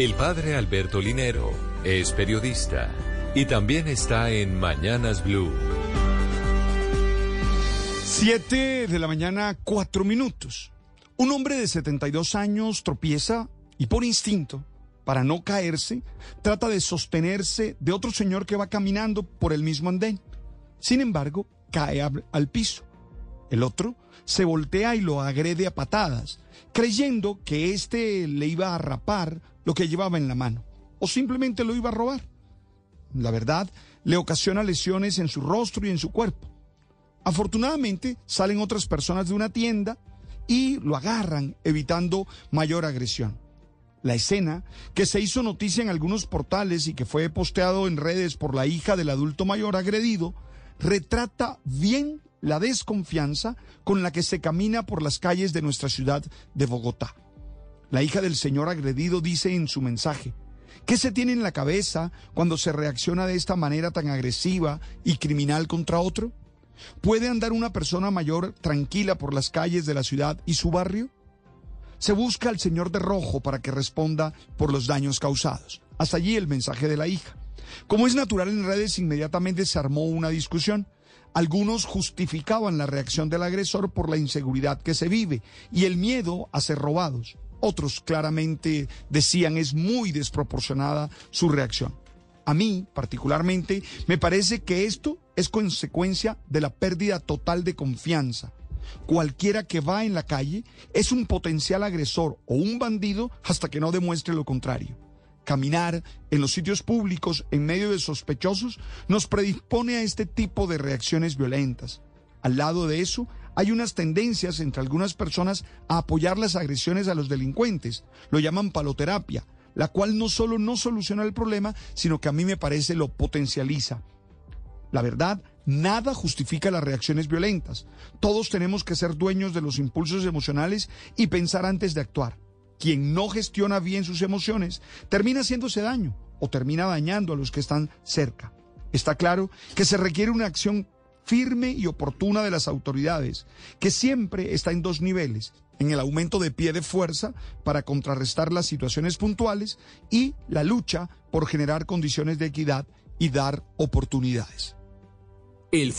El padre Alberto Linero es periodista y también está en Mañanas Blue. Siete de la mañana, cuatro minutos. Un hombre de 72 años tropieza y por instinto, para no caerse, trata de sostenerse de otro señor que va caminando por el mismo andén. Sin embargo, cae al piso. El otro se voltea y lo agrede a patadas, creyendo que éste le iba a rapar lo que llevaba en la mano, o simplemente lo iba a robar. La verdad, le ocasiona lesiones en su rostro y en su cuerpo. Afortunadamente, salen otras personas de una tienda y lo agarran, evitando mayor agresión. La escena, que se hizo noticia en algunos portales y que fue posteado en redes por la hija del adulto mayor agredido, retrata bien la desconfianza con la que se camina por las calles de nuestra ciudad de Bogotá. La hija del señor agredido dice en su mensaje, ¿qué se tiene en la cabeza cuando se reacciona de esta manera tan agresiva y criminal contra otro? ¿Puede andar una persona mayor tranquila por las calles de la ciudad y su barrio? Se busca al señor de rojo para que responda por los daños causados. Hasta allí el mensaje de la hija. Como es natural en redes, inmediatamente se armó una discusión. Algunos justificaban la reacción del agresor por la inseguridad que se vive y el miedo a ser robados. Otros claramente decían es muy desproporcionada su reacción. A mí, particularmente, me parece que esto es consecuencia de la pérdida total de confianza. Cualquiera que va en la calle es un potencial agresor o un bandido hasta que no demuestre lo contrario. Caminar en los sitios públicos en medio de sospechosos nos predispone a este tipo de reacciones violentas. Al lado de eso, hay unas tendencias entre algunas personas a apoyar las agresiones a los delincuentes. Lo llaman paloterapia, la cual no solo no soluciona el problema, sino que a mí me parece lo potencializa. La verdad, nada justifica las reacciones violentas. Todos tenemos que ser dueños de los impulsos emocionales y pensar antes de actuar. Quien no gestiona bien sus emociones termina haciéndose daño o termina dañando a los que están cerca. Está claro que se requiere una acción firme y oportuna de las autoridades, que siempre está en dos niveles, en el aumento de pie de fuerza para contrarrestar las situaciones puntuales y la lucha por generar condiciones de equidad y dar oportunidades. El